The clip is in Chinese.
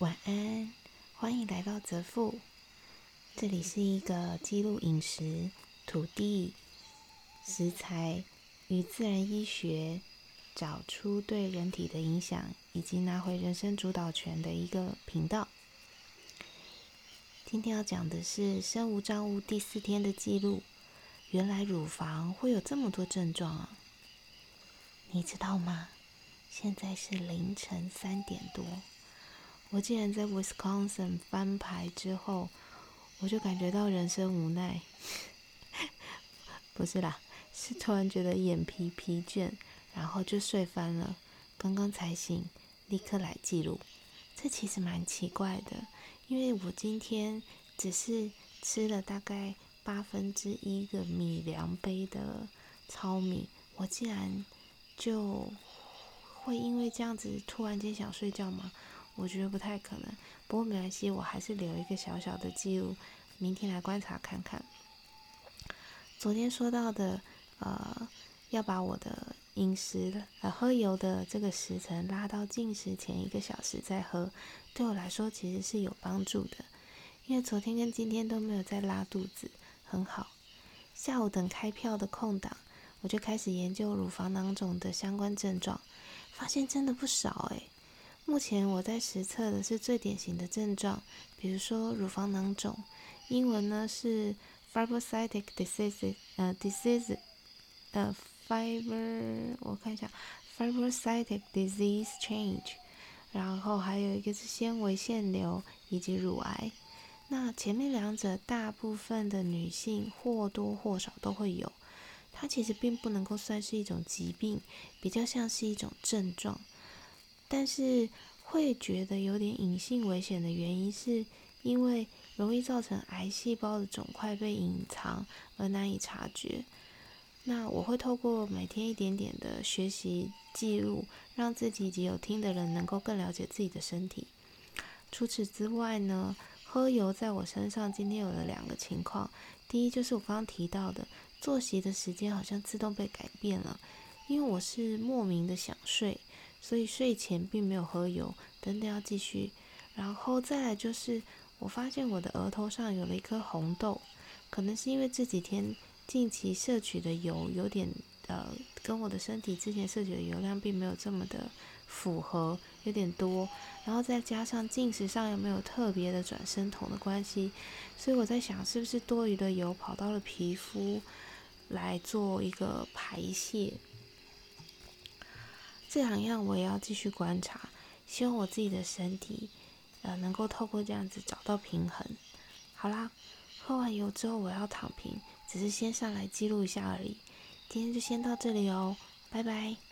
晚安，欢迎来到泽富。这里是一个记录饮食、土地、食材与自然医学，找出对人体的影响，以及拿回人生主导权的一个频道。今天要讲的是身无障物第四天的记录。原来乳房会有这么多症状啊！你知道吗？现在是凌晨三点多。我竟然在 Wisconsin 翻牌之后，我就感觉到人生无奈。不是啦，是突然觉得眼皮疲倦，然后就睡翻了。刚刚才醒，立刻来记录。这其实蛮奇怪的，因为我今天只是吃了大概八分之一个米量杯的糙米，我竟然就会因为这样子突然间想睡觉吗？我觉得不太可能，不过没关系，我还是留一个小小的记录，明天来观察看看。昨天说到的，呃，要把我的饮食呃喝油的这个时辰拉到进食前一个小时再喝，对我来说其实是有帮助的，因为昨天跟今天都没有在拉肚子，很好。下午等开票的空档，我就开始研究乳房囊肿的相关症状，发现真的不少诶。目前我在实测的是最典型的症状，比如说乳房囊肿，英文呢是 fibrocytic disease，呃，disease，呃 fiber，我看一下，fibrocytic disease change，然后还有一个是纤维腺瘤以及乳癌。那前面两者大部分的女性或多或少都会有，它其实并不能够算是一种疾病，比较像是一种症状。但是会觉得有点隐性危险的原因，是因为容易造成癌细胞的肿块被隐藏而难以察觉。那我会透过每天一点点的学习记录，让自己以及有听的人能够更了解自己的身体。除此之外呢，喝油在我身上今天有了两个情况。第一就是我刚刚提到的，作息的时间好像自动被改变了，因为我是莫名的想睡。所以睡前并没有喝油，等等要继续，然后再来就是，我发现我的额头上有了一颗红豆，可能是因为这几天近期摄取的油有点呃，跟我的身体之前摄取的油量并没有这么的符合，有点多，然后再加上进食上又没有特别的转生酮的关系，所以我在想是不是多余的油跑到了皮肤来做一个排泄。这两样我也要继续观察，希望我自己的身体，呃，能够透过这样子找到平衡。好啦，喝完油之后我要躺平，只是先上来记录一下而已。今天就先到这里哦，拜拜。